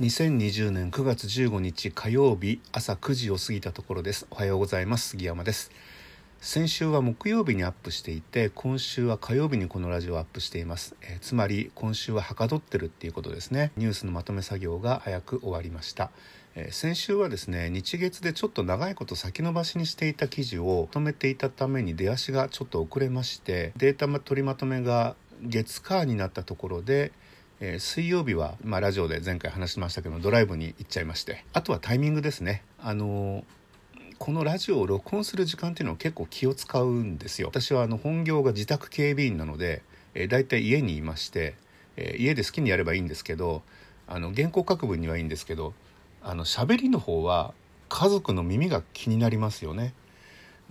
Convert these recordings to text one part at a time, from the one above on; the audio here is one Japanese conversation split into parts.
2020年9月15日火曜日朝9時を過ぎたところです。おはようございます。杉山です。先週は木曜日にアップしていて今週は火曜日にこのラジオをアップしています、えー、つまり今週ははかどってるっていうことですね。ニュースのまとめ作業が早く終わりました。えー、先週はですね日月でちょっと長いこと先延ばしにしていた記事を止めていたために出足がちょっと遅れましてデータ取りまとめが月火になったところでえー、水曜日は、まあ、ラジオで前回話しましたけどドライブに行っちゃいましてあとはタイミングですね。あのー、このラジオを録音する時間っていうのは結構気を使うんですよ。私はあの本業が自宅警備員なので、えー、大体家にいまして、えー、家で好きにやればいいんですけどあの原稿書く分にはいいんですけどあの喋りの方は家族の耳が気になりますよね。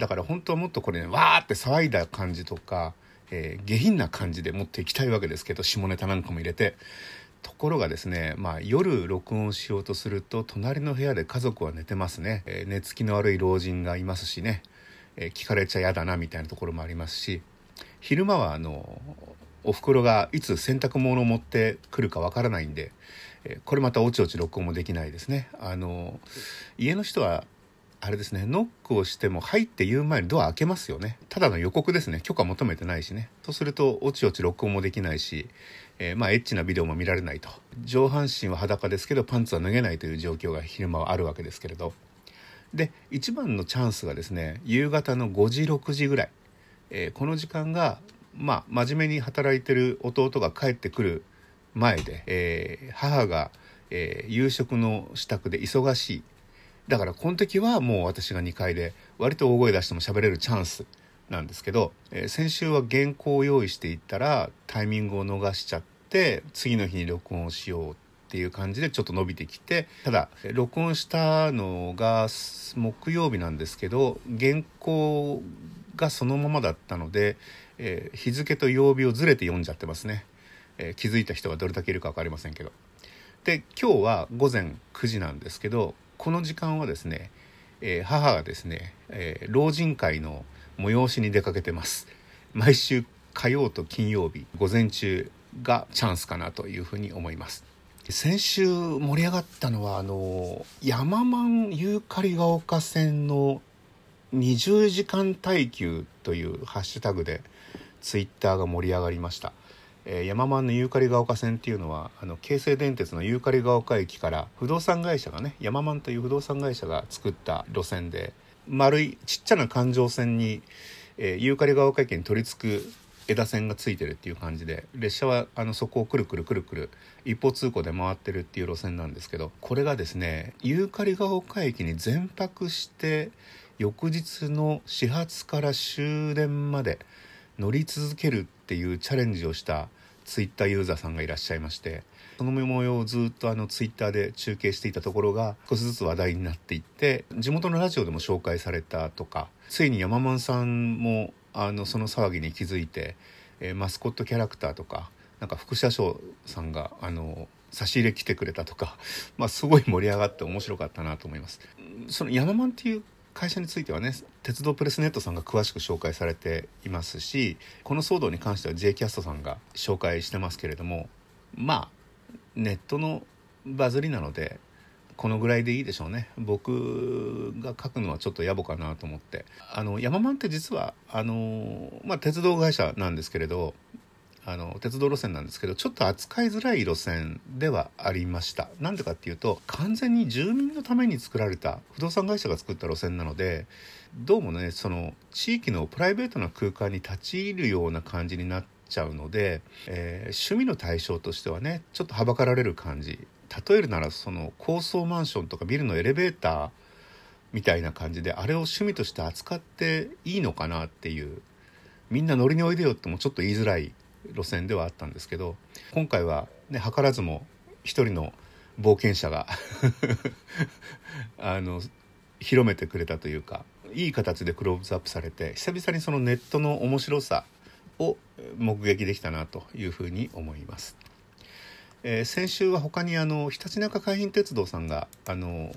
だから本当はもっとこれ、ね、わーって騒いだ感じとかえー、下品な感じで持っていきたいわけですけど下ネタなんかも入れて。ところがですね、まあ、夜録音しようとすると隣の部屋で家族は寝てますね、えー、寝つきの悪い老人がいますしね、えー、聞かれちゃ嫌だなみたいなところもありますし。昼間はあのおふくろがいつ洗濯物を持ってくるかわからないんで、えこれまたおちおち録音もできないですね。あの家の人はあれですねノックをしても入って言う前にドア開けますよね。ただの予告ですね。許可求めてないしね。そうするとおちおち録音もできないし、えー、まあエッチなビデオも見られないと。上半身は裸ですけどパンツは脱げないという状況が昼間はあるわけですけれど。で一番のチャンスがですね夕方の5時6時ぐらい、えー、この時間がまあ真面目に働いてる弟が帰ってくる前で、えー、母が、え、夕食の支度で忙しい。だからこの時はもう私が2階で割と大声出しても喋れるチャンスなんですけど、えー、先週は原稿を用意していったらタイミングを逃しちゃって次の日に録音をしようっていう感じでちょっと伸びてきてただ録音したのが木曜日なんですけど原稿がそのままだったので、えー、日付と曜日をずれて読んじゃってますね、えー、気づいた人がどれだけいるか分かりませんけど。で今日は午前9時なんですけどこの時間はですね、えー、母がですね、えー、老人会の催しに出かけてます。毎週火曜と金曜日午前中がチャンスかなというふうに思います。先週盛り上がったのはあの山満ユーカリが丘線の20時間耐久というハッシュタグでツイッターが盛り上がりました。えー、山満のユーカリが丘線っていうのはあの京成電鉄のユーカリが丘駅から不動産会社がね山満という不動産会社が作った路線で丸いちっちゃな環状線に、えー、ユーカリが丘駅に取り付く枝線がついてるっていう感じで列車はあのそこをくるくるくるくる一方通行で回ってるっていう路線なんですけどこれがですねユーカリが丘駅に全泊して翌日の始発から終電まで乗り続けるっていうチャレンジをしたツイッターユーザーさんがいらっしゃいましてその模様をずっとあのツイッターで中継していたところが少しずつ話題になっていって地元のラジオでも紹介されたとかついに山満さんもあのその騒ぎに気づいて、えー、マスコットキャラクターとかなんか副社長さんがあの差し入れ来てくれたとか、まあ、すごい盛り上がって面白かったなと思います。その山満っていう会社についてはね鉄道プレスネットさんが詳しく紹介されていますしこの騒動に関しては J キャストさんが紹介してますけれどもまあネットのバズりなのでこのぐらいでいいでしょうね。僕が書くのはちょっと野暮かなと思って。あの山満って実はあの、まあ、鉄道会社なんですけれどあの鉄道路線なんですけどちょっと扱いづらい路線ではありました。なんでかっていうと完全に住民のために作られた不動産会社が作った路線なのでどうもねその地域のプライベートな空間に立ち入るような感じになっちゃうので、えー、趣味の対象としてはねちょっとはばかられる感じ。例えるならその高層マンションとかビルのエレベーターみたいな感じであれを趣味として扱っていいのかなっていうみんな乗りにおいでよってもちょっと言いづらい路線ではあったんですけど今回はね図らずも一人の冒険者が あの広めてくれたというかいい形でクローズアップされて久々にそのネットの面白さを目撃できたなというふうに思います。えー、先週は他にあのひたちなか海浜鉄道さんがあの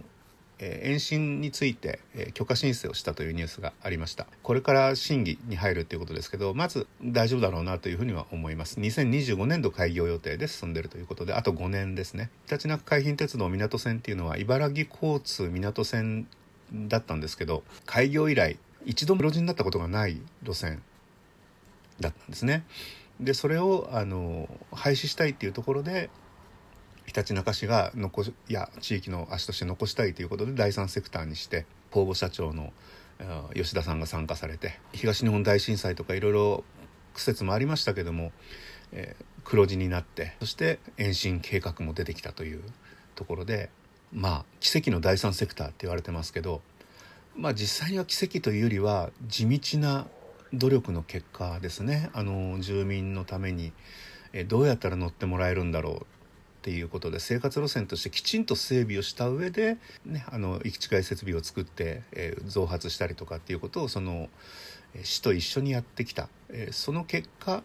えー、延伸について、えー、許可申請をしたというニュースがありました。これから審議に入るということですけどまず大丈夫だろうなというふうには思います。2025年度開業予定で進んでいるということであと5年ですね。ひたちなか海浜鉄道港線っていうのは茨城交通港線だったんですけど開業以来一度も路地になったことがない路線だったんですね。でそれをあの廃止したいっていうところでひたちなか市が残いや地域の足として残したいということで第三セクターにして公募社長の吉田さんが参加されて東日本大震災とかいろいろ苦節もありましたけども、えー、黒字になってそして延伸計画も出てきたというところでまあ奇跡の第三セクターって言われてますけどまあ実際には奇跡というよりは地道な努力の結果ですね。あの住民のためにどうやったら乗ってもらえるんだろうっていうことで生活路線としてきちんと整備をした上で、ね、あの行き違い設備を作って、えー、増発したりとかっていうことをその市と一緒にやってきた、えー、その結果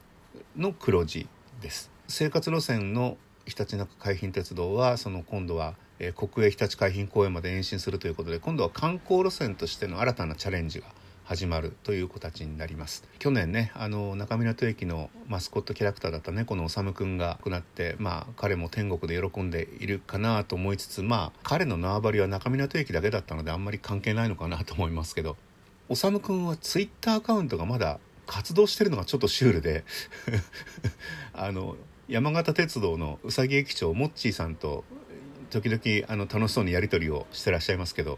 の黒字です。生活路線のひたちなか海浜鉄道はその今度は国営ひたち海浜公園まで延伸するということで今度は観光路線としての新たなチャレンジが始まるという子たちになります。去年ねあの中港駅のマスコットキャラクターだった猫の修くんが亡くなってまあ彼も天国で喜んでいるかなと思いつつまあ彼の縄張りは中港駅だけだったのであんまり関係ないのかなと思いますけど修くんはツイッターアカウントがまだ活動してるのがちょっとシュールで あの山形鉄道のうさぎ駅長モッチーさんと時々あの楽しそうにやり取りをしてらっしゃいますけど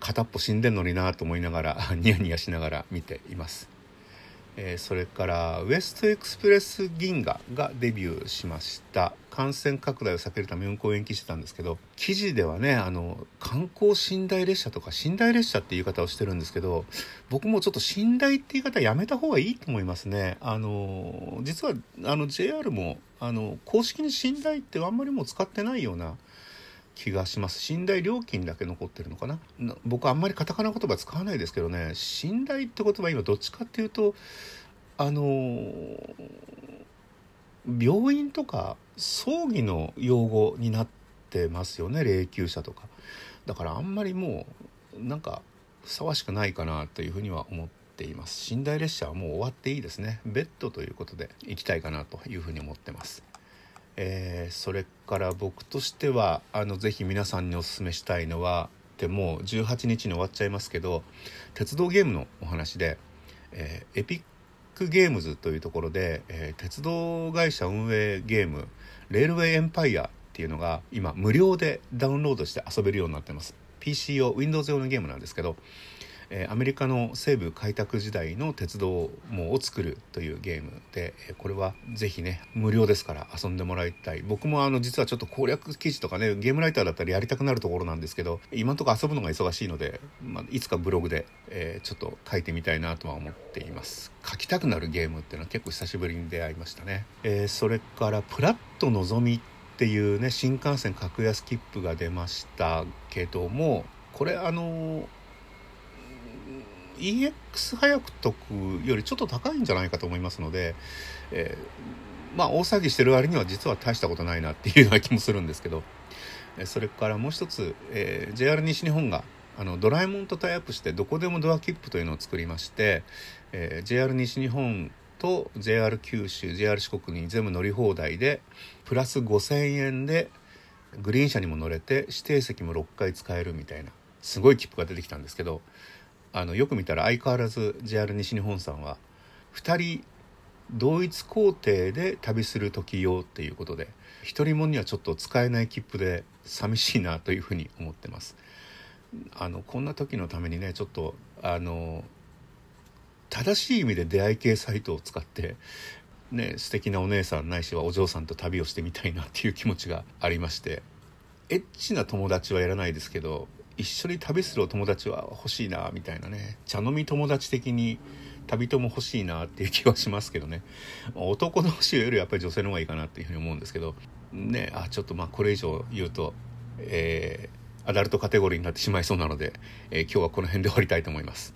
片っぽ死んでんのになと思いながら ニヤニヤしながら見ています、えー、それからウエストエクスプレス銀河がデビューしました。感染拡大を避けるため運行延期してたんですけど記事ではねあの観光寝台列車とか寝台列車っていう言い方をしてるんですけど僕もちょっと寝台って言い方やめた方がいいと思いますね。あの実はあの JR もあの公式に寝台ってあんまりもう使ってないような気がします。寝台料金だけ残ってるのかな？僕あんまりカタカナ言葉使わないですけどね。寝台って言葉今どっちかっていうとあの病院とか葬儀の用語になってますよね。霊柩車とか。だからあんまりもうなんかふさわしくないかなというふうには思っています。寝台列車はもう終わっていいですね。ベッドということで行きたいかなというふうに思ってます。えー、それから僕としてはあのぜひ皆さんにおすすめしたいのはでもう18日に終わっちゃいますけど鉄道ゲームのお話で、えー、エピックゲームズというところで、えー、鉄道会社運営ゲームレールウェイエンパイアっていうのが今無料でダウンロードして遊べるようになってます。PC 用 Windows 用のゲームなんですけどえアメリカの西部開拓時代の鉄道網を作るというゲームで、えこれはぜひね無料ですから遊んでもらいたい。僕もあの実はちょっと攻略記事とかねゲームライターだったらやりたくなるところなんですけど今んとこ遊ぶのが忙しいので、まあ、いつかブログで、えちょっと書いてみたいなとは思っています。書きたくなるゲームっていうのは結構久しぶりに出会いましたね、えそれからプラットのぞみっていうね新幹線格安切符が出ましたけどもこれあの EX 早く解くよりちょっと高いんじゃないかと思いますので、えー、まあ大騒ぎしてる割には実は大したことないなっていうような気もするんですけどそれからもう一つ、えー、JR 西日本があのドラえもんとタイアップしてどこでもドア切符というのを作りまして、えー、JR 西日本と JR 九州 JR 四国に全部乗り放題でプラス5,000円でグリーン車にも乗れて指定席も6回使えるみたいなすごい切符が出てきたんですけどあのよく見たら相変わらず JR 西日本さんは2人同一工程で旅する時用っていうことで一人もにはちょっと使えない切符で寂しいなというふうに思ってます。あのこんな時のためにねちょっとあの正しい意味で出会い系サイトを使ってね素敵なお姉さんないしはお嬢さんと旅をしてみたいなっていう気持ちがありましてエッチな友達はやらないですけど一緒に旅するお友達は欲しいなみたいなね。茶飲み友達的に旅とも欲しいなっていう気はしますけどね。男同士よりやっぱり女性の方がいいかなっていうふうに思うんですけど。ねあちょっとまあこれ以上言うとえー、アダルトカテゴリーになってしまいそうなので、えー、今日はこの辺で終わりたいと思います。